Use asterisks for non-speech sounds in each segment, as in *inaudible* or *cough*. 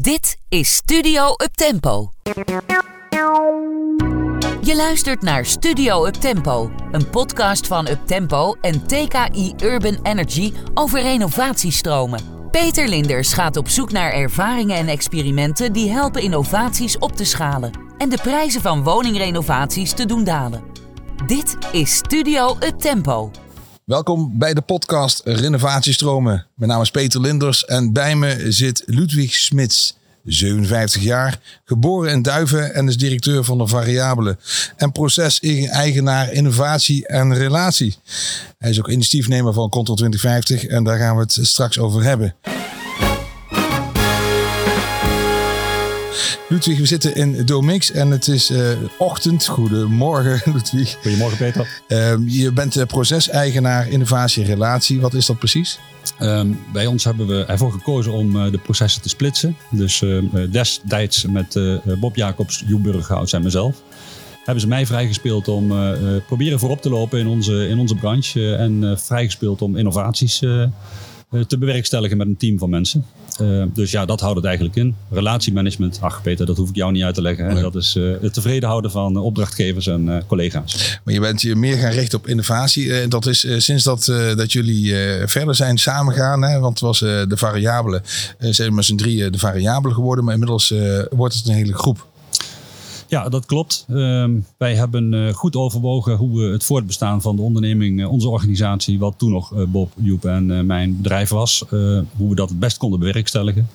Dit is Studio Uptempo. Je luistert naar Studio Uptempo, een podcast van Uptempo en TKI Urban Energy over renovatiestromen. Peter Linders gaat op zoek naar ervaringen en experimenten die helpen innovaties op te schalen en de prijzen van woningrenovaties te doen dalen. Dit is Studio Uptempo. Welkom bij de podcast Renovatiestromen. Mijn naam is Peter Linders en bij me zit Ludwig Smits. 57 jaar, geboren in Duiven en is directeur van de Variabele en proceseigenaar innovatie en relatie. Hij is ook initiatiefnemer van Control 2050 en daar gaan we het straks over hebben. Ludwig, we zitten in Domix en het is uh, ochtend. Goedemorgen, *laughs* Ludwig. Goedemorgen, Peter. Uh, je bent uh, proceseigenaar innovatie en relatie. Wat is dat precies? Um, bij ons hebben we ervoor gekozen om uh, de processen te splitsen. Dus destijds met Bob Jacobs, Joep Burgerhout en mezelf hebben ze mij vrijgespeeld om uh, proberen voorop te lopen in onze, in onze branche. en uh, vrijgespeeld om innovaties te bewerkstelligen met een team van mensen. Uh, dus ja, dat houdt het eigenlijk in. Relatiemanagement, ach Peter, dat hoef ik jou niet uit te leggen. Hè? Nee. Dat is uh, het tevreden houden van opdrachtgevers en collega's. Maar je bent je meer gaan richten op innovatie. dat is sinds dat, dat jullie verder zijn samengaan. Hè? Want het was de variabele, zijn met z'n drieën de variabele geworden. Maar inmiddels wordt het een hele groep. Ja, dat klopt. Uh, wij hebben uh, goed overwogen hoe we het voortbestaan van de onderneming, uh, onze organisatie, wat toen nog uh, Bob, Joep en mijn bedrijf was, hoe we dat het best konden bewerkstelligen.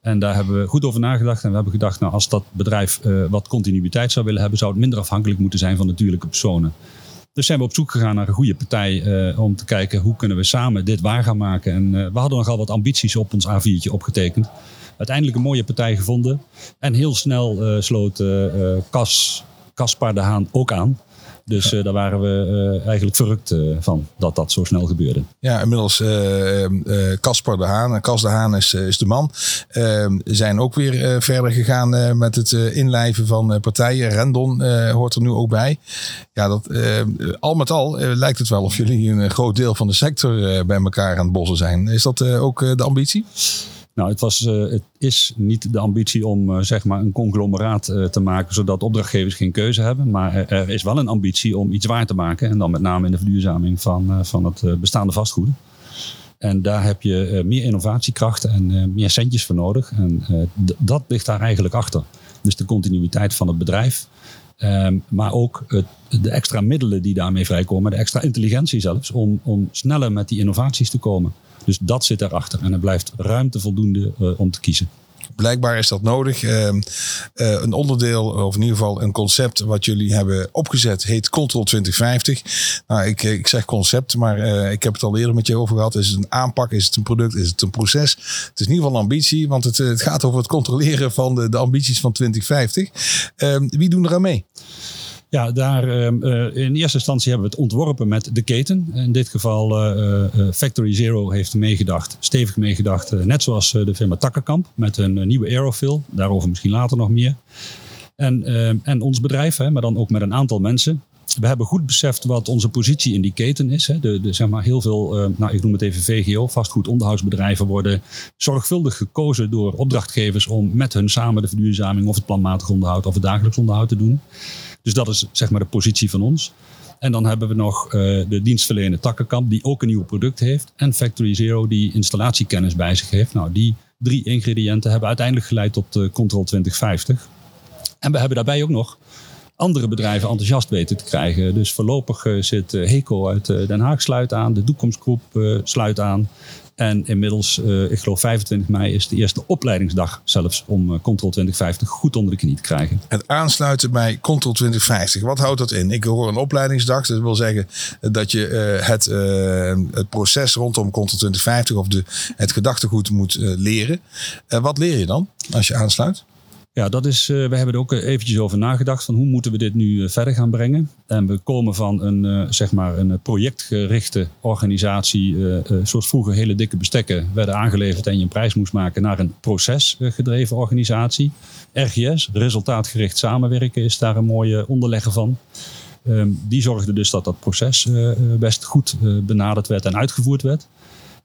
En daar hebben we goed over nagedacht. En we hebben gedacht, nou, als dat bedrijf wat continuïteit zou willen hebben, zou het minder afhankelijk moeten zijn van natuurlijke personen. Dus zijn we op zoek gegaan naar een goede partij om te kijken hoe kunnen we samen dit waar gaan maken. En we hadden nogal wat ambities op ons A4'tje opgetekend uiteindelijk een mooie partij gevonden. En heel snel uh, sloot uh, Kas, Kaspar de Haan ook aan. Dus daar waren we eigenlijk verrukt van dat dat zo snel gebeurde. Ja, inmiddels Caspar de Haan Cas de Haan is, is de man. Ehm, zijn ook weer verder gegaan met het inlijven van partijen. Rendon hoort er nu ook bij. Ja, dat, al met al lijkt het wel of jullie een groot deel van de sector bij elkaar aan het bossen zijn. Is dat ook de ambitie? Nou, het, was, uh, het is niet de ambitie om uh, zeg maar een conglomeraat uh, te maken, zodat opdrachtgevers geen keuze hebben. Maar er, is wel een ambitie om iets waar te maken. En dan met name in de verduurzaming van, van het bestaande vastgoed. En daar heb je meer innovatiekracht en meer centjes voor nodig. En dat ligt daar eigenlijk achter. Dus de continuïteit van het bedrijf. Um, maar ook het, de extra middelen die daarmee vrijkomen, de extra intelligentie zelfs, om, om sneller met die innovaties te komen. Dus dat zit erachter. En er blijft ruimte voldoende uh, om te kiezen. Blijkbaar is dat nodig. Uh, uh, een onderdeel, of in ieder geval een concept wat jullie hebben opgezet, heet Control 2050. Nou, ik, ik zeg concept, maar ik heb het al eerder met je over gehad. Is het een aanpak? Is het een product? Is het een proces? Het is in ieder geval een ambitie, want het, het gaat over het controleren van de, de ambities van 2050. Ehm, wie doen er aan mee? Ja, daar uh, in eerste instantie hebben we het ontworpen met de keten. In dit geval uh, Factory Zero heeft meegedacht, stevig meegedacht. net zoals de firma Takkerkamp met een nieuwe Aerofill. Daarover misschien later nog meer. En, ehm, en ons bedrijf, hè, maar dan ook met een aantal mensen. We hebben goed beseft wat onze positie in die keten is. Hè. De, zeg maar heel veel, nou, ik noem het even VGO, vastgoedonderhoudsbedrijven worden zorgvuldig gekozen door opdrachtgevers om met hun samen de verduurzaming of het planmatig onderhoud of het dagelijks onderhoud te doen. Dus dat is zeg maar de positie van ons. En dan hebben we nog uh, de dienstverlener Takkenkamp, die ook een nieuw product heeft. En Factory Zero, die installatiekennis bij zich heeft. Nou, die drie ingrediënten hebben uiteindelijk geleid tot de Control 2050. En we hebben daarbij ook nog andere bedrijven enthousiast weten te krijgen. Dus voorlopig uh, zit Heco uit Den Haag sluit aan, de Toekomstgroep sluit aan. En inmiddels, uh, ik geloof 25 mei, is de eerste opleidingsdag zelfs om uh, Control 2050 goed onder de knie te krijgen. Het aansluiten bij Control 2050, wat houdt dat in? Ik hoor een opleidingsdag, dat wil zeggen dat je uh, het, het proces rondom Control 2050 of de, het gedachtegoed moet leren. wat leer je dan als je aansluit? Ja, dat is, uh, we hebben er ook eventjes over nagedacht van hoe moeten we dit nu uh, verder gaan brengen. En we komen van een, uh, zeg maar een projectgerichte organisatie, zoals vroeger hele dikke bestekken werden aangeleverd en je een prijs moest maken, naar een procesgedreven organisatie. RGS, resultaatgericht samenwerken, is daar een mooie onderlegger van. Um, die zorgde dus dat dat proces best goed benaderd werd en uitgevoerd werd.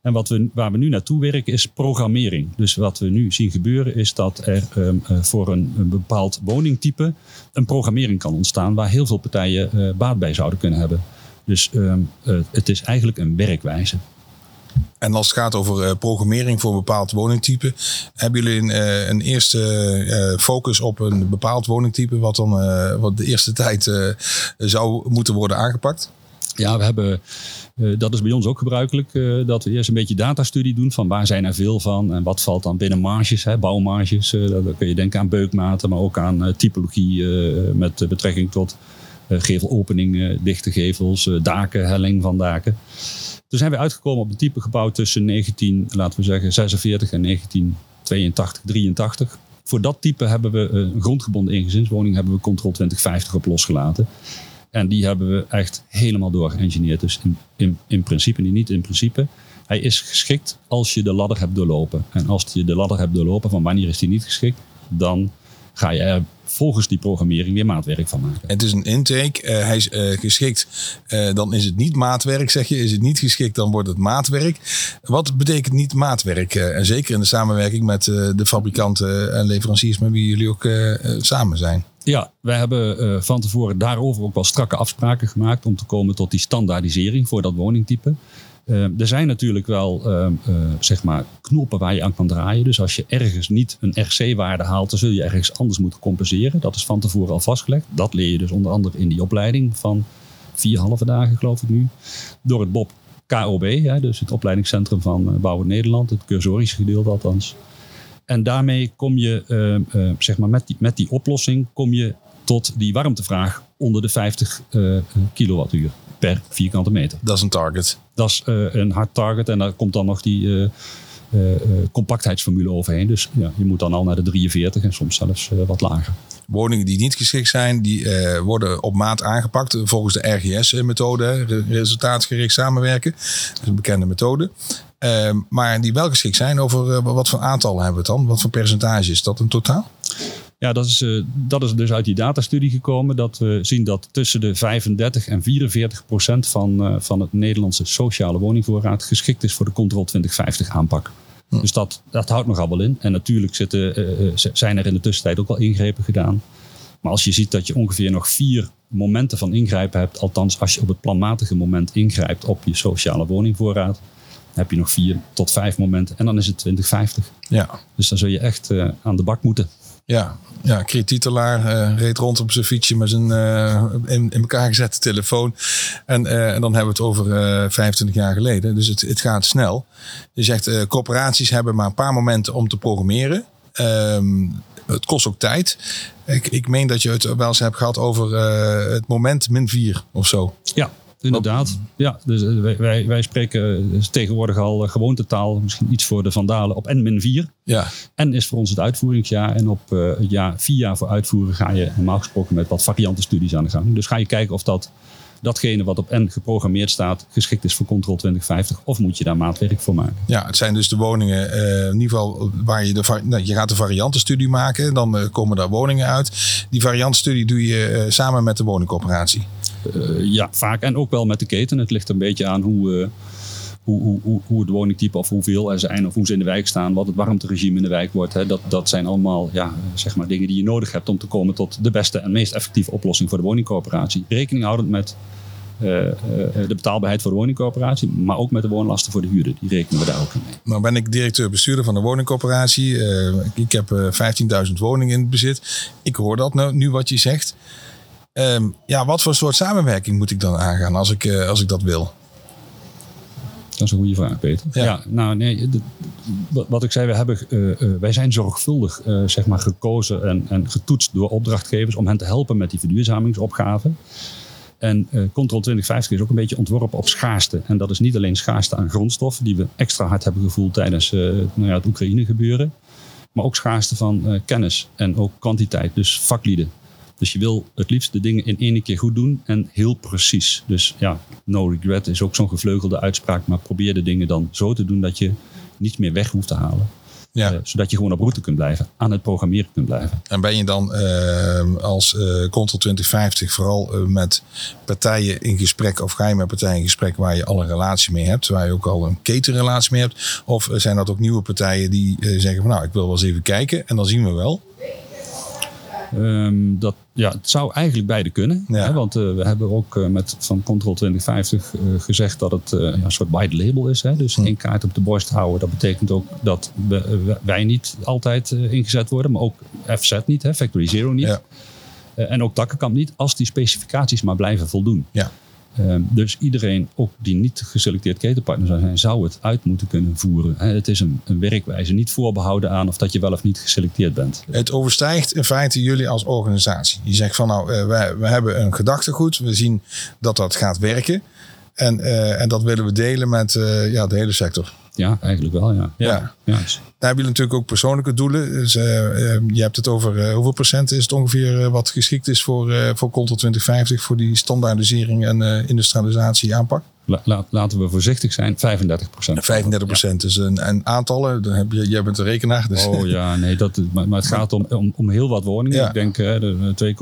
En wat we, waar we nu naartoe werken is programmering. Dus wat we nu zien gebeuren is dat er um, voor een, bepaald woningtype een programmering kan ontstaan waar heel veel partijen uh, baat bij zouden kunnen hebben. Dus um, uh, het is eigenlijk een werkwijze. En als het gaat over programmering voor een bepaald woningtype, hebben jullie een, een eerste focus op een bepaald woningtype, wat dan wat de eerste tijd zou moeten worden aangepakt? Ja, we hebben, dat is bij ons ook gebruikelijk, dat we eerst een beetje datastudie doen van waar zijn er veel van en wat valt dan binnen marges, hè, bouwmarges. dan kun je denken aan beukmaten, maar ook aan typologie met betrekking tot gevelopening, dichte gevels, daken, helling van daken. Toen zijn we uitgekomen op een type gebouw tussen 19, laten we zeggen, 46 en 1982, 83. Voor dat type hebben we een grondgebonden ingezinswoning, hebben we Control 2050 op losgelaten. En die hebben we echt helemaal doorgeëngineerd. Dus in, in, in principe, niet in principe. Hij is geschikt als je de ladder hebt doorlopen. En als je de ladder hebt doorlopen van wanneer is die niet geschikt, dan ga je er volgens die programmering weer maatwerk van maken. Het is een intake. Uh, hij is uh, geschikt, uh, dan is het niet maatwerk, zeg je. Is het niet geschikt, dan wordt het maatwerk. Wat betekent niet maatwerk? en zeker in de samenwerking met de fabrikanten en leveranciers met wie jullie ook samen zijn. Ja, wij hebben van tevoren daarover ook wel strakke afspraken gemaakt om te komen tot die standaardisering voor dat woningtype. Uh, er zijn natuurlijk wel uh, uh, zeg maar knoppen waar je aan kan draaien. Dus als je ergens niet een RC-waarde haalt, dan zul je ergens anders moeten compenseren. Dat is van tevoren al vastgelegd. Dat leer je dus onder andere in die opleiding van vier halve dagen, geloof ik nu. Door het BOP KOB, hè, dus het opleidingscentrum van Bouwen Nederland, het cursorische gedeelte althans. En daarmee kom je, zeg maar met die, met die oplossing, kom je tot die warmtevraag onder de 50 kilowattuur per vierkante meter. Dat is een target. Dat is uh, een hard target en daar komt dan nog die uh, uh, compactheidsformule overheen. Dus ja, je moet dan al naar de 43 en soms zelfs wat lager. Woningen die niet geschikt zijn, die worden op maat aangepakt volgens de RGS-methode, resultaatgericht samenwerken. Dat is een bekende methode. Ehm, maar die wel geschikt zijn, over wat voor aantallen hebben we het dan? Wat voor percentage is dat in totaal? Ja, dat is, uh, dat is dus uit die datastudie gekomen. Dat we zien dat tussen de 35 en 44 procent van, uh, van het Nederlandse sociale woningvoorraad geschikt is voor de Control 2050 aanpak. Hm. Dus dat, dat houdt nogal wel in. En natuurlijk zitten, uh, zijn er in de tussentijd ook wel ingrepen gedaan. Maar als je ziet dat je ongeveer nog vier momenten van ingrijpen hebt, althans als je op het planmatige moment ingrijpt op je sociale woningvoorraad, heb je nog vier tot vijf momenten en dan is het 2050. Ja. Dus dan zul je echt aan de bak moeten. Ja, ja Titelaar uh, reed rond op zijn fietsje met zijn uh, in, in, elkaar gezette telefoon. En, en dan hebben we het over 25 jaar geleden. Dus het, het gaat snel. Je zegt, corporaties hebben maar een paar momenten om te programmeren. Um, het kost ook tijd. Ik, ik meen dat je het wel eens hebt gehad over het moment min 4 of zo. Ja, Inderdaad. Ja, dus eh, wij, wij spreken dus tegenwoordig al eh, gewoontetaal, misschien iets voor de vandalen, op N-4. Ja. N is voor ons het uitvoeringsjaar. En op uh, het jaar, vier jaar voor uitvoeren ga je normaal gesproken met wat variantenstudies aan de gang. Dus ga je kijken of dat, datgene wat op N geprogrammeerd staat geschikt is voor Control 2050. Of moet je daar maatwerk voor maken? Ja, het zijn dus de woningen uh, in ieder geval waar je de, nou, je gaat de variantenstudie maken. Dan uh, komen daar woningen uit. Die variantenstudie doe je samen met de woningcorporatie. Uh, ja, vaak. En ook wel met de keten. Het ligt een beetje aan hoe, uh, hoe, hoe, hoe, hoe het woningtype of hoeveel er zijn of hoe ze in de wijk staan. Wat het warmteregime in de wijk wordt. Hè. Dat, dat zijn allemaal ja, zeg maar dingen die je nodig hebt om te komen tot de beste en meest effectieve oplossing voor de woningcoöperatie. Rekening houdend met uh, de betaalbaarheid voor de woningcoöperatie, maar ook met de woonlasten voor de huurder. Die rekenen we daar ook mee. Nou ben ik directeur-bestuurder van de woningcoöperatie. Uh, ik heb uh, 15.000 woningen in het bezit. Ik hoor dat nou, nu wat je zegt. Um, ja, wat voor soort samenwerking moet ik dan aangaan als ik, uh, als ik dat wil? Dat is een goede vraag, Peter. Ja, ja nou nee, de, wat ik zei, we hebben, uh, uh, wij zijn zorgvuldig zeg maar gekozen en, en getoetst door opdrachtgevers om hen te helpen met die verduurzamingsopgave. En Control 2050 is ook een beetje ontworpen op schaarste. En dat is niet alleen schaarste aan grondstoffen, die we extra hard hebben gevoeld tijdens nou ja, het Oekraïne gebeuren. Maar ook schaarste van kennis en ook kwantiteit, dus vaklieden. Dus je wil het liefst de dingen in één keer goed doen en heel precies. Dus ja, no regret is ook zo'n gevleugelde uitspraak. Maar probeer de dingen dan zo te doen dat je niet meer weg hoeft te halen. Ja. Eh, zodat je gewoon op route kunt blijven, aan het programmeren kunt blijven. En ben je dan eh, als eh Control 2050 vooral met partijen in gesprek of ga je met partijen in gesprek waar je al een relatie mee hebt, waar je ook al een ketenrelatie mee hebt? Of zijn dat ook nieuwe partijen die zeggen van nou ik wil wel eens even kijken en dan zien we wel. Ehm, dat, ja, het zou eigenlijk beide kunnen. Ja. Hè, want eh, we hebben ook eh, met van Control 2050 eh, gezegd dat het een soort white label is. Hè? Dus Hm. één kaart op de borst houden. Dat betekent ook dat we, wij niet altijd ingezet worden. Maar ook FZ niet, hè? Factory Zero niet. Ja. En ook Takkenkamp niet. Als die specificaties maar blijven voldoen. Ja. Ehm, dus iedereen, ook die niet geselecteerd ketenpartner zou zijn, zou het uit moeten kunnen voeren. Het is een, een werkwijze, niet voorbehouden aan of dat je wel of niet geselecteerd bent. Het overstijgt in feite jullie als organisatie. Je zegt van nou, eh, wij, we hebben een gedachtegoed. We zien dat dat gaat werken. En, eh, en dat willen we delen met eh, ja, de hele sector. Ja, eigenlijk wel, ja. Ja. ja. Daar hebben jullie natuurlijk ook persoonlijke doelen. Dus, eh, eh, je hebt het over eh, hoeveel procent is het ongeveer wat geschikt is voor, voor Control 2050 voor die standaardisering en industrialisatie aanpak? La- la- laten we voorzichtig zijn, 35 procent. 35 procent is een, een aantallen. Dan heb je, jij bent een rekenaar. Dus Oh ja, nee, dat, maar, maar het gaat om, om, om heel wat woningen. Ja. Ik denk eh, de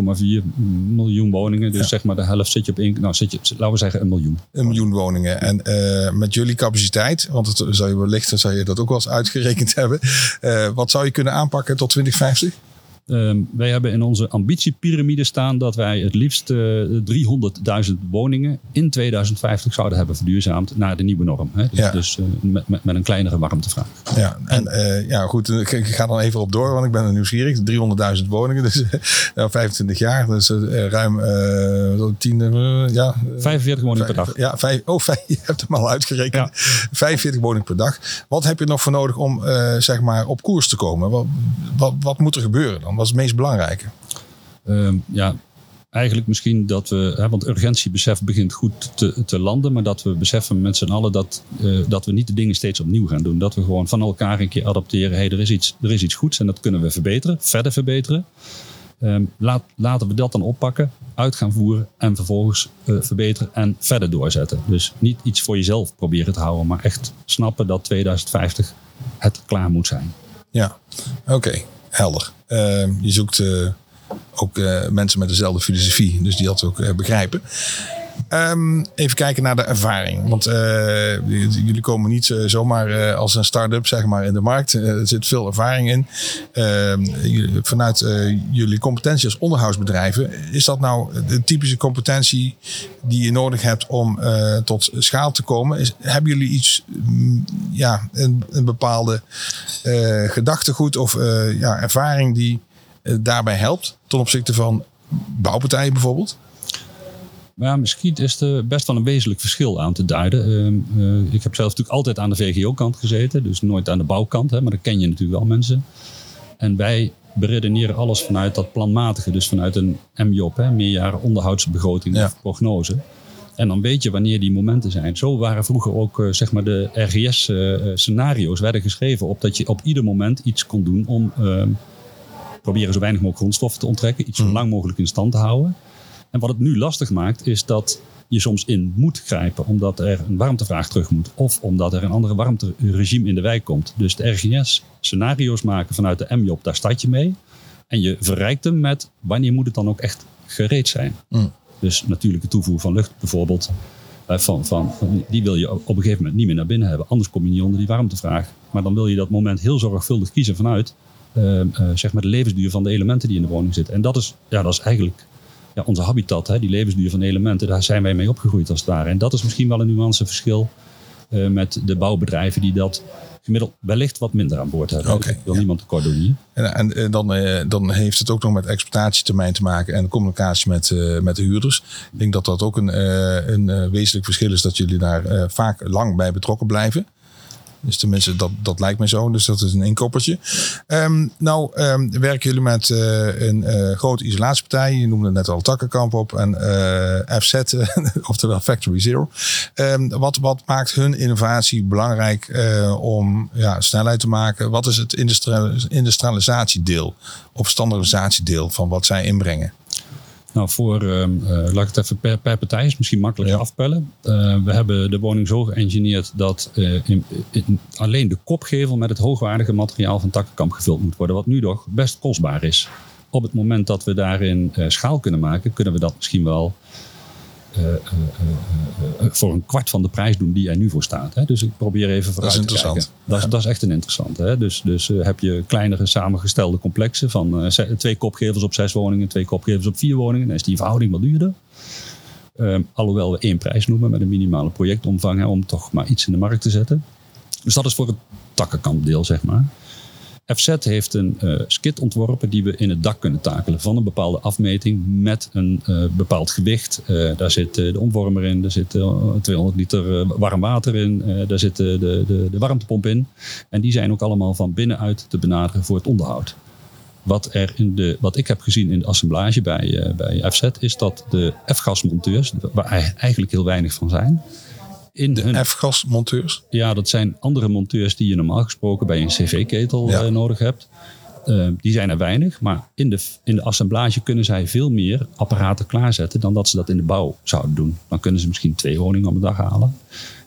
2,4 miljoen woningen. Dus zeg maar de helft zit je op één. Nou, zit je, laten we zeggen een miljoen. een miljoen woningen. En eh, met jullie capaciteit, want het zou je wellicht zou je dat ook wel eens uitgerekend *laughs* hebben. Eh, wat zou je kunnen aanpakken tot 2050? Ehm, wij hebben in onze ambitiepyramide staan dat wij het liefst eh 300.000 woningen in 2050 zouden hebben verduurzaamd naar de nieuwe norm. Hè? Dus, Ja. dus eh, met, met, met een kleinere warmtevraag. Ja, en eh, ja, goed, ik, ik ga dan even op door, want ik ben er nieuwsgierig. 300.000 woningen, dus *laughs* eh, ja, 25 jaar, dus eh, ruim eh 10, eh, ja. eh, 45 woningen per dag. Ja, vijf, oh, vijf, *laughs* je hebt hem al uitgerekend. Ja. 45 woningen per dag. Wat heb je nog voor nodig om eh, zeg maar op koers te komen? Wat, wat, wat moet er gebeuren dan? Wat is het meest belangrijke? Ehm, ja, eigenlijk misschien dat we, hè, want urgentiebesef begint goed te, te landen, maar dat we beseffen met z'n allen dat, eh, dat we niet de dingen steeds opnieuw gaan doen. Dat we gewoon van elkaar een keer adapteren. hey, er, is iets, er is iets goeds en dat kunnen we verbeteren, verder verbeteren. Ehm, laat, laten we dat dan oppakken, uit gaan voeren en vervolgens eh, verbeteren en verder doorzetten. Dus niet iets voor jezelf proberen te houden, maar echt snappen dat 2050 het klaar moet zijn. Ja, oké, helder. Eh, je zoekt eh, ook eh, mensen met dezelfde filosofie, dus die dat ook eh, begrijpen. Ehm, even kijken naar de ervaring. Want eh, jullie komen niet eh, zomaar eh, als een start-up zeg maar, in de markt. Er zit veel ervaring in. Ehm, vanuit jullie competentie als onderhoudsbedrijven, is dat nou de typische competentie die je nodig hebt om tot schaal te komen? Hebben jullie iets, mm, ja, een, een bepaalde gedachtegoed of ja, ervaring die daarbij helpt ten opzichte van bouwpartijen bijvoorbeeld? Maar misschien is er best wel een wezenlijk verschil aan te duiden. Ehm, eh, ik heb zelf natuurlijk altijd aan de VGO-kant gezeten, dus nooit aan de bouwkant, hè, maar dan ken je natuurlijk wel mensen. En wij beredeneren alles vanuit dat planmatige, dus vanuit een MJOP, hè, meerjaren onderhoudsbegroting Ja. of prognose. En dan weet je wanneer die momenten zijn. Zo waren vroeger ook eh, zeg maar de RGS-scenario's werden geschreven op dat je op ieder moment iets kon doen om ehm, proberen zo weinig mogelijk grondstoffen te onttrekken, iets zo Mhm. lang mogelijk in stand te houden. En wat het nu lastig maakt, is dat je soms in moet grijpen omdat er een warmtevraag terug moet. Of omdat er een andere warmteregime in de wijk komt. Dus de RGS scenario's maken vanuit de MJOP, daar start je mee. En je verrijkt hem met wanneer moet het dan ook echt gereed zijn. Mm. Dus natuurlijke toevoer van lucht bijvoorbeeld. eh, Van, van, die wil je op een gegeven moment niet meer naar binnen hebben. Anders kom je niet onder die warmtevraag. Maar dan wil je dat moment heel zorgvuldig kiezen vanuit eh, eh, zeg maar de levensduur van de elementen die in de woning zitten. En dat is, ja, dat is eigenlijk ja, onze habitat, hè, die levensduur van elementen. Daar zijn wij mee opgegroeid als het ware. En dat is misschien wel een nuanceverschil eh, met de bouwbedrijven die dat gemiddeld wellicht wat minder aan boord hebben. Oké, Ik wil ja. niemand tekort doen hier. En, en, dan, eh, dan heeft het ook nog met exploitatietermijn te maken en communicatie met, eh, met de huurders. Ik denk dat dat ook een, een wezenlijk verschil is dat jullie daar vaak lang bij betrokken blijven. Dus tenminste, dat, dat lijkt mij zo. Dus dat is een inkoppertje. Ehm, nou, ehm, werken jullie met eh, een eh, grote isolatiepartij. Je noemde net al Takkenkamp op. En eh, FZ, *laughs* oftewel Factory Zero. Ehm, wat, wat maakt hun innovatie belangrijk om ja, snelheid te maken? Wat is het industri- industrialisatiedeel of standaardisatiedeel van wat zij inbrengen? Nou, voor, ehm, eh, laat ik het even per, per partij is misschien makkelijk afpellen. Uh, we hebben de woning zo geëngineerd dat uh, in, in, alleen de kopgevel met het hoogwaardige materiaal van takkenkamp gevuld moet worden. Wat nu toch best kostbaar is. Op het moment dat we daarin schaal kunnen maken, kunnen we dat misschien wel uh, uh, uh, voor een kwart van de prijs doen die er nu voor staat. Hè? Dus ik probeer even vooruit dat is te interessant. kijken. Dat, is, dat is echt een interessante. Hè? Dus, dus heb je kleinere samengestelde complexen van twee kopgevels op zes woningen, twee kopgevels op vier woningen, dan is die verhouding wat duurder. Ehm, alhoewel we één prijs noemen met een minimale projectomvang hè, om toch maar iets in de markt te zetten. Dus dat is voor het takkenkampdeel, zeg maar. FZ heeft een uh, skit ontworpen die we in het dak kunnen takelen van een bepaalde afmeting met een uh, bepaald gewicht. Uh, daar zit de omvormer in, daar zit 200 liter warm water in, daar zit de, de, de, warmtepomp in. En die zijn ook allemaal van binnenuit te benaderen voor het onderhoud. Wat, er in de, wat ik heb gezien in de assemblage bij, bij FZ is dat de F-gasmonteurs, waar eigenlijk heel weinig van zijn, in de hun... F-gasmonteurs? Ja, dat zijn andere monteurs die je normaal gesproken bij een cv-ketel ja. uh, nodig hebt. Uh, die zijn er weinig, maar in de, in de assemblage kunnen zij veel meer apparaten klaarzetten dan dat ze dat in de bouw zouden doen. Dan kunnen ze misschien twee woningen op een dag halen.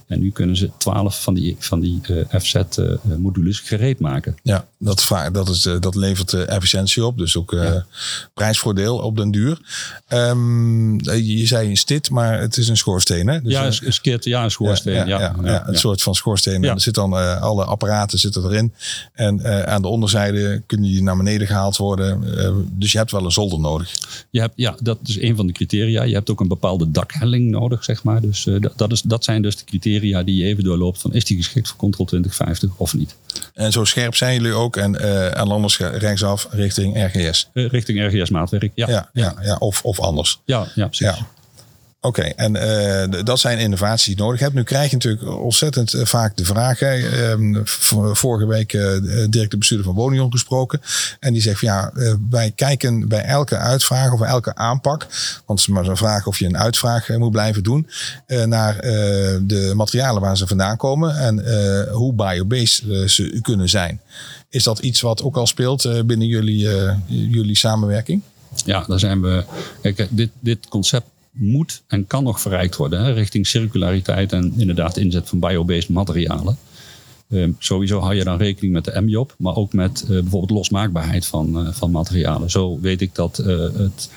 En nu kunnen ze twaalf van die, van die uh, FZ-modules uh, gereed maken. Ja, dat, dat, is, uh, dat levert efficiëntie op. Dus ook ja. prijsvoordeel op den duur. Um, je zei een stit, maar het is een schoorsteen. Hè? Dus ja, een skit, ja, een schoorsteen. Ja, ja, ja, ja een soort van schoorsteen. En er zit dan alle apparaten zitten erin. En aan de onderzijde kunnen die naar beneden gehaald worden. dus je hebt wel een zolder nodig. Je hebt, ja, dat is een van de criteria. Je hebt ook een bepaalde dakhelling nodig, zeg maar. Dus dat, dat, is, dat zijn dus de criteria die je even doorloopt van is die geschikt voor Control 2050 of niet. En zo scherp zijn jullie ook en uh, aan anders rechtsaf richting RGS? Uh, richting RGS maatwerk, ja. Ja, ja, ja. Of, of anders. Ja, ja precies. Ja. Oké, okay, en uh, dat zijn innovaties die je nodig hebt. Nu krijg je natuurlijk ontzettend vaak de vraag. Hè, um, vorige week uh, direct de bestuurder van Wonion gesproken. En die zegt van ja, uh, wij kijken bij elke uitvraag of elke aanpak. Want het is maar zo'n vraag of je een uitvraag moet blijven doen. naar de materialen waar ze vandaan komen. En hoe biobased ze kunnen zijn. Is dat iets wat ook al speelt binnen jullie, jullie samenwerking? Ja, daar zijn we. Kijk, dit, dit concept moet en kan nog verrijkt worden hè, richting circulariteit en inderdaad inzet van biobased materialen. Uh, sowieso hou je dan rekening met de MJOP, maar ook met bijvoorbeeld losmaakbaarheid van, van materialen. Zo weet ik dat het,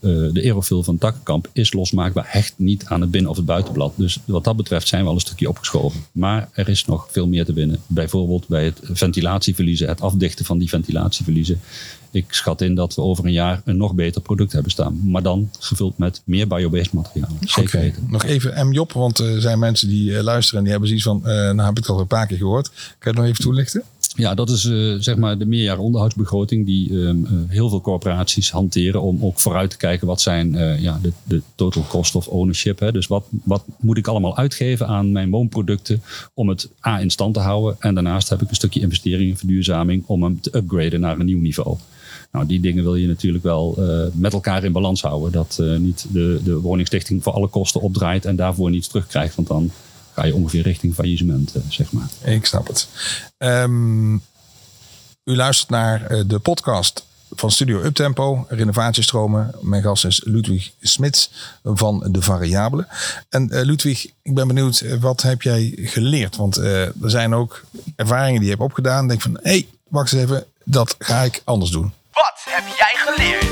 de aerofil van Takkenkamp is losmaakbaar, hecht niet aan het binnen- of het buitenblad. Dus wat dat betreft zijn we al een stukje opgeschoven. Maar er is nog veel meer te winnen. Bijvoorbeeld bij het ventilatieverliezen, het afdichten van die ventilatieverliezen ik schat in dat we over een jaar een nog beter product hebben staan. Maar dan gevuld met meer biobased materialen. Zeker okay. weten. Nog even MJOP, want er zijn mensen die uh, luisteren en die hebben zoiets van, uh, nou heb ik het al een paar keer gehoord. Kan je het nog even toelichten? Ja, dat is uh, zeg maar de meerjaren onderhoudsbegroting die uh, heel veel corporaties hanteren om ook vooruit te kijken wat zijn uh, ja, de, de total cost of ownership. Hè. Dus wat, wat moet ik allemaal uitgeven aan mijn woonproducten om het A in stand te houden. En daarnaast heb ik een stukje investering in verduurzaming om hem te upgraden naar een nieuw niveau. Nou, die dingen wil je natuurlijk wel met elkaar in balans houden. Dat niet de, de woningstichting voor alle kosten opdraait en daarvoor niets terugkrijgt. Want dan ga je ongeveer richting faillissement, uh, zeg maar. Ik snap het. Um, u luistert naar de podcast van Studio Uptempo, Renovatiestromen. Mijn gast is Ludwig Smits van De Variabele. En uh, Ludwig, ik ben benieuwd, wat heb jij geleerd? Want uh, er zijn ook ervaringen die je hebt opgedaan. Denk van, hé, hey, wacht eens even, dat ga ik anders doen. Wat heb jij geleerd?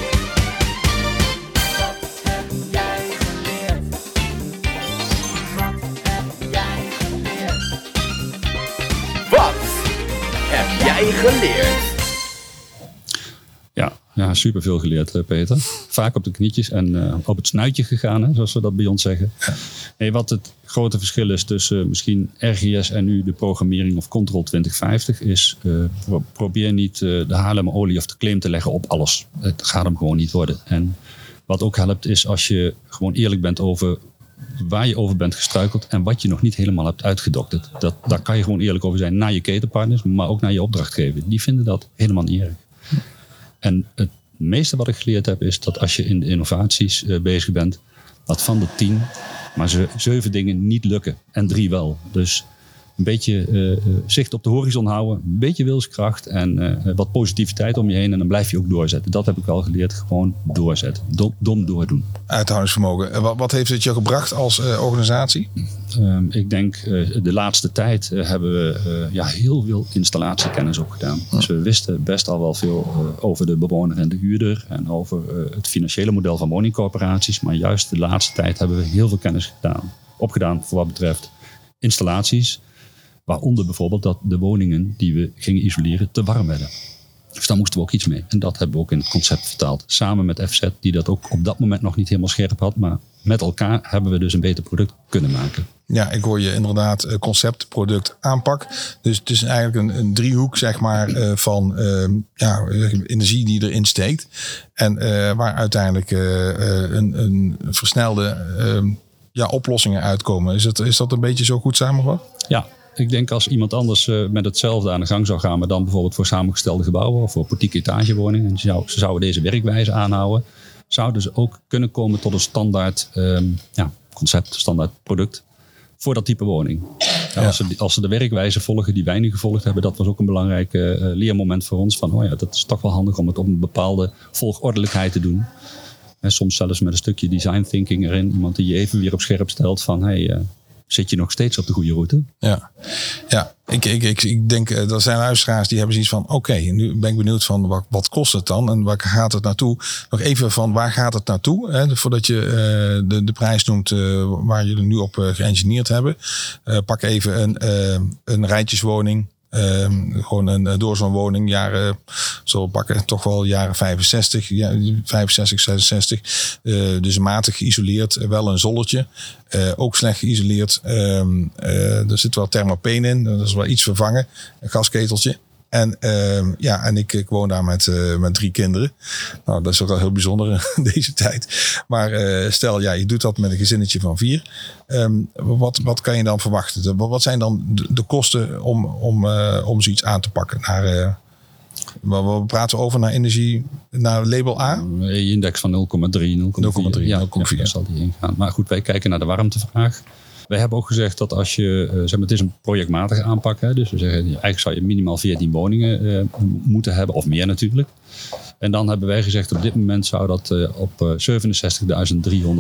Ja, ja superveel geleerd, Peter. Vaak op de knietjes en uh, op het snuitje gegaan, hè, zoals we dat bij ons zeggen. Nee, wat het grote verschil is tussen uh, misschien RGS en nu de programmering of Control 2050 is pro probeer niet de Haarlem olie of de claim te leggen op alles. Het gaat hem gewoon niet worden. En wat ook helpt is als je gewoon eerlijk bent over waar je over bent gestruikeld en wat je nog niet helemaal hebt uitgedokterd. Dat, daar kan je gewoon eerlijk over zijn naar je ketenpartners, maar ook naar je opdrachtgever. Die vinden dat helemaal niet erg. En het meeste wat ik geleerd heb is dat als je in de innovaties uh, bezig bent, dat van de tien maar ze, zeven dingen niet lukken en drie wel. Dus een beetje eh, eh, zicht op de horizon houden, een beetje wilskracht en eh, wat positiviteit om je heen. En dan blijf je ook doorzetten. Dat heb ik al geleerd. Gewoon doorzetten. Dom, dom doordoen. Uithoudingsvermogen. En Wat, wat heeft het je gebracht als organisatie? Ehm, ik denk de laatste tijd hebben we ja, heel veel installatiekennis opgedaan. Dus we wisten best al wel veel over de bewoner en de huurder en over het financiële model van woningcorporaties. Maar juist de laatste tijd hebben we heel veel kennis gedaan, opgedaan voor wat betreft installaties. Waaronder bijvoorbeeld dat de woningen die we gingen isoleren te warm werden. Dus daar moesten we ook iets mee. En dat hebben we ook in het concept vertaald. Samen met FZ, die dat ook op dat moment nog niet helemaal scherp had. Maar met elkaar hebben we dus een beter product kunnen maken. Ja, ik hoor je inderdaad eh, concept, product, aanpak. Dus het is eigenlijk een, een driehoek zeg maar, eh, van eh, ja, energie die erin steekt. En eh, waar uiteindelijk een, een versnelde eh, ja, oplossingen uitkomen. Is, het, is dat een beetje zo goed samengevat? Ja, ik denk als iemand anders eh, met hetzelfde aan de gang zou gaan, maar dan bijvoorbeeld voor samengestelde gebouwen of voor portieke etagewoningen, en ze, zou- ze zouden deze werkwijze aanhouden, zouden ze ook kunnen komen tot een standaard ehm, ja, concept, standaard product voor dat type woning. Ja, als, ze, als ze de werkwijze volgen die wij nu gevolgd hebben, dat was ook een belangrijk eh, eh, leermoment voor ons. Van, oh ja, dat is toch wel handig om het op een bepaalde volgordelijkheid te doen. En soms zelfs met een stukje design thinking erin. Iemand die je even weer op scherp stelt van, hey, zit je nog steeds op de goede route? Ja, ja ik, ik, ik, ik denk eh, er zijn luisteraars die hebben zoiets van: oké, nu ben ik benieuwd van wat, wat kost het dan en waar gaat het naartoe? Nog even van waar gaat het naartoe? Hè, voordat je eh, de, de prijs noemt eh, waar jullie nu op uh, geëngineerd hebben. Uh, pak even een, uh, een rijtjeswoning. Um, gewoon een uh, door zo'n woning, jaren, zo pakken, toch wel jaren 65, ja, 65, 66. Uh, dus matig geïsoleerd, wel een zolletje. Ook slecht geïsoleerd. Um, er zit wel thermopen in, dat is wel iets vervangen. Een gasketeltje. En, uh, ja, en ik, ik woon daar met, uh, met drie kinderen. Nou, dat is ook wel heel bijzonder *laughs* in deze tijd. Maar uh, stel, ja, je doet dat met een gezinnetje van vier. Um, wat, wat kan je dan verwachten? Wat zijn dan de, de kosten om, om, uh, om zoiets aan te pakken? Naar, we praten over naar energie, naar label A? E-index van 0,3, 0,4. 0,3, ja, 0,4. Ja, zal die ingaan. Maar goed, wij kijken naar de warmtevraag. Wij hebben ook gezegd dat als je, uh, zeg maar, het is een projectmatige aanpak. Hè, dus we zeggen, eigenlijk zou je minimaal 14 woningen uh, moeten hebben, of meer natuurlijk. En dan hebben wij gezegd, op dit moment zou dat uh, op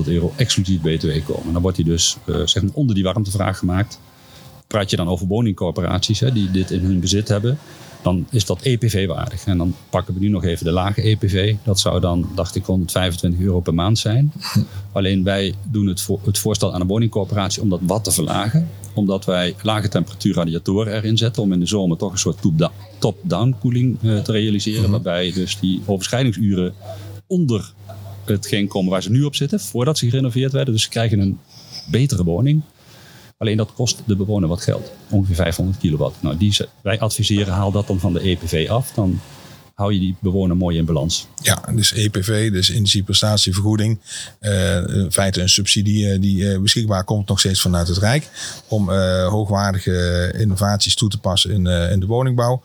67.300 euro exclusief BTW komen. Dan wordt die dus zeg maar onder die warmtevraag gemaakt. Praat je dan over woningcorporaties hè, die dit in hun bezit hebben, dan is dat EPV-waardig. En dan pakken we nu nog even de lage EPV. Dat zou dan, dacht ik, 125 euro per maand zijn. Alleen wij doen het, voor, het voorstel aan een woningcorporatie om dat wat te verlagen. Omdat wij lage temperatuur radiatoren erin zetten. Om in de zomer toch een soort top-down koeling uh, te realiseren. Mm-hmm. Waarbij dus die overschrijdingsuren onder hetgeen komen waar ze nu op zitten. Voordat ze gerenoveerd werden. Dus ze krijgen een betere woning. Alleen dat kost de bewoner wat geld. Ongeveer 500 kilowatt. Nou, die, wij adviseren, haal dat dan van de EPV af. Dan hou je die bewoner mooi in balans. Ja, dus EPV, dus energieprestatievergoeding. Uh, in feite een subsidie uh, die uh, beschikbaar komt nog steeds vanuit het Rijk. Om hoogwaardige innovaties toe te passen in, in de woningbouw.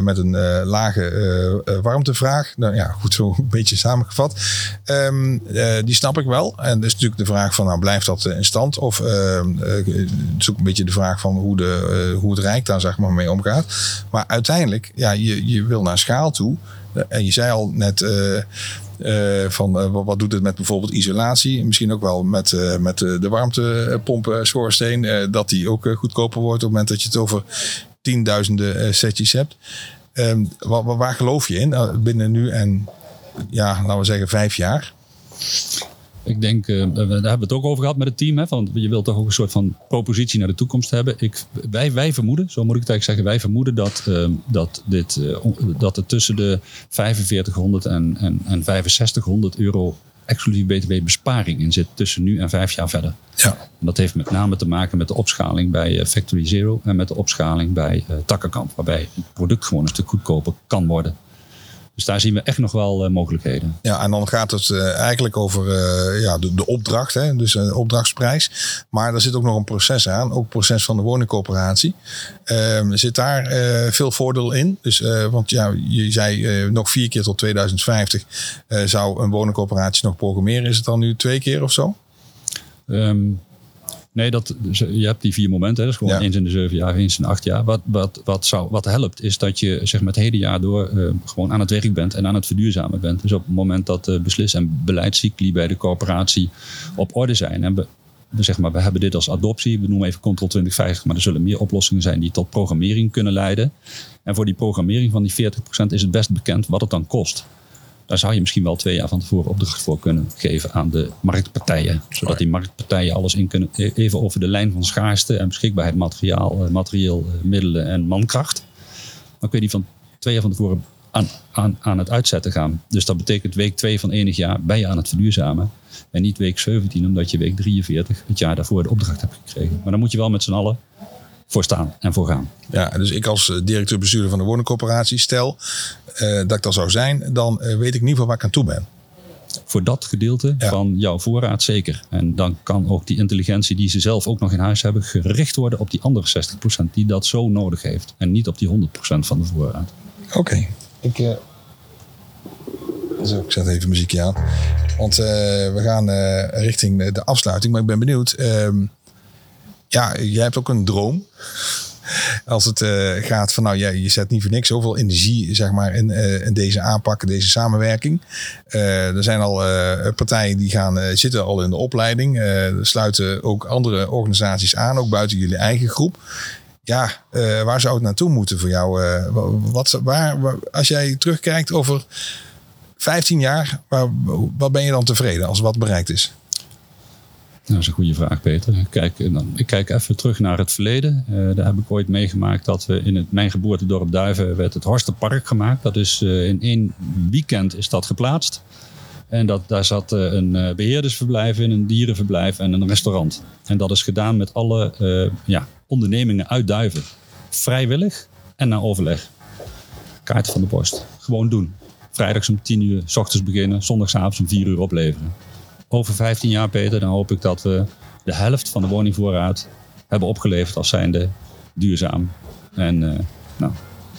met een lage warmtevraag. Nou ja, goed zo een beetje samengevat. Um, die snap ik wel. En dat is natuurlijk de vraag van, nou blijft dat in stand? Of is ook een beetje de vraag van hoe, de, hoe het Rijk daar zeg maar mee omgaat. Maar uiteindelijk, ja, je, je wil naar schaal toe. En je zei al net uh, uh, van wat doet het met bijvoorbeeld isolatie. Misschien ook wel met, met de warmtepomp schoorsteen. dat die ook goedkoper wordt op het moment dat je het over tienduizenden setjes hebt. Um, waar, waar, geloof je in binnen nu en ja, laten we zeggen vijf jaar? Ik denk, uh, daar hebben we het ook over gehad met het team. Hè, van, je wilt toch ook een soort van propositie naar de toekomst hebben. Ik, wij, wij vermoeden, zo moet ik het eigenlijk zeggen, wij vermoeden dat, uh, dat, dit, uh, dat er tussen de 4500 en, en, en 6500 euro exclusief BTW besparing in zit tussen nu en vijf jaar verder. Ja. En dat heeft met name te maken met de opschaling bij Factory Zero en met de opschaling bij Takkenkamp, waarbij het product gewoon een stuk goedkoper kan worden. Dus daar zien we echt nog wel uh, mogelijkheden. Ja, en dan gaat het uh, eigenlijk over uh, ja, de, de, opdracht, hè? dus een opdrachtsprijs. Maar er zit ook nog een proces aan, ook het proces van de woningcorporatie. Ehm, zit daar veel voordeel in? Dus, want ja, je zei nog vier keer tot 2050 zou een woningcorporatie nog programmeren. Is het dan nu twee keer of zo? Um, Nee, dat, eh, je hebt die vier momenten. Hè. Dat is gewoon Ja. eens in de zeven jaar, eens in de acht jaar. Wat, wat, wat, zou, wat helpt, is dat je zeg maar, het hele jaar door eh, gewoon aan het werk bent en aan het verduurzamen bent. Dus op het moment dat de beslis- en beleidscycli bij de corporatie op orde zijn. En we, we, zeg maar, we hebben dit als adoptie. We noemen even Control 2050, maar er zullen meer oplossingen zijn die tot programmering kunnen leiden. En voor die programmering van die 40% is het best bekend wat het dan kost. Daar zou je misschien wel twee jaar van tevoren opdracht voor kunnen geven aan de marktpartijen. Zodat die marktpartijen alles in kunnen, e- even over de lijn van schaarste en beschikbaarheid materiaal, eh, materieel, eh, middelen en mankracht. Dan kun je die van twee jaar van tevoren aan, aan, aan het uitzetten gaan. Dus dat betekent week twee van enig jaar ben je aan het verduurzamen. En niet week 17, omdat je week 43 het jaar daarvoor de opdracht hebt gekregen. Maar dan moet je wel met z'n allen voor staan en voor gaan. Ja, dus ik als eh, directeur-bestuurder van de woningcorporatie, stel eh, dat ik dat zou zijn, dan eh, weet ik in ieder geval waar ik aan toe ben. voor dat gedeelte Ja. van jouw voorraad zeker. En dan kan ook die intelligentie die ze zelf ook nog in huis hebben, gericht worden op die andere 60% die dat zo nodig heeft. En niet op die 100% van de voorraad. Oké. Ik, eh, zo, ik zet even muziekje aan. Want eh, we gaan eh, richting de afsluiting. Maar ik ben benieuwd. ehm, ja, jij hebt ook een droom. Als het eh, gaat van, nou, jij, je zet niet voor niks zoveel energie zeg maar, in, eh, in deze aanpak, deze samenwerking. Eh, er zijn al partijen die gaan, zitten al in de opleiding. Er sluiten ook andere organisaties aan, ook buiten jullie eigen groep. Ja, waar zou het naartoe moeten voor jou? Wa- wat, waar, waar- als jij terugkijkt over 15 jaar, waar, wat ben je dan tevreden als wat bereikt is? Dat is een goede vraag, Peter. Kijk, dan- ik kijk even terug naar het verleden. Eh, daar heb ik ooit meegemaakt dat we in het, mijn geboortedorp Duiven werd het Horstenpark gemaakt. Dat is eh, in één weekend is dat geplaatst. En dat, daar zat eh, een eh, beheerdersverblijf in, een dierenverblijf en een restaurant. En dat is gedaan met alle eh, ja, ondernemingen uit Duiven. Vrijwillig en na overleg. Kaarten van de post. Gewoon doen. Vrijdags om 10 uur, s ochtends beginnen, zondagsavonds om 4 uur opleveren. Over 15 jaar, Peter, dan hoop ik dat we de helft van de woningvoorraad hebben opgeleverd als zijnde duurzaam en eh, nou,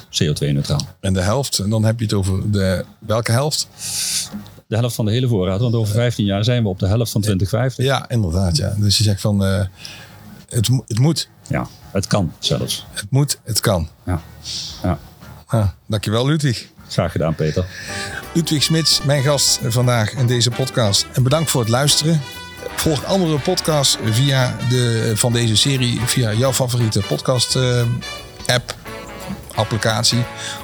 CO2-neutraal. En de helft, en dan heb je het over de, welke helft? De helft van de hele voorraad, want over 15 jaar zijn we op de helft van 2050. Ja, inderdaad. Ja. Dus je zegt van, eh, het, het moet, Ja, het kan zelfs. het moet, het kan. Ja, ja. Ah, dankjewel Ludwig. graag gedaan, Peter. Ludwig Smits, mijn gast vandaag in deze podcast. En bedankt voor het luisteren. Volg andere podcasts via de, van deze serie via jouw favoriete podcast eh, app, applicatie.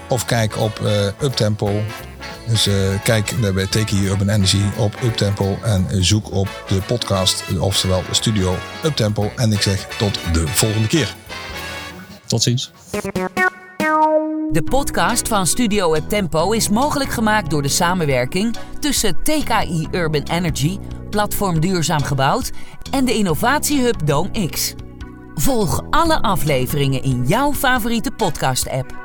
Of kijk op eh, Uptempo. Dus eh, kijk bij Take Urban Energy op Uptempo en zoek op de podcast, oftewel Studio Uptempo. En ik zeg tot de volgende keer. Tot ziens. De podcast van Studio Up Tempo is mogelijk gemaakt door de samenwerking tussen TKI Urban Energy, Platform Duurzaam Gebouwd en de innovatiehub Dome X. Volg alle afleveringen in jouw favoriete podcast-app.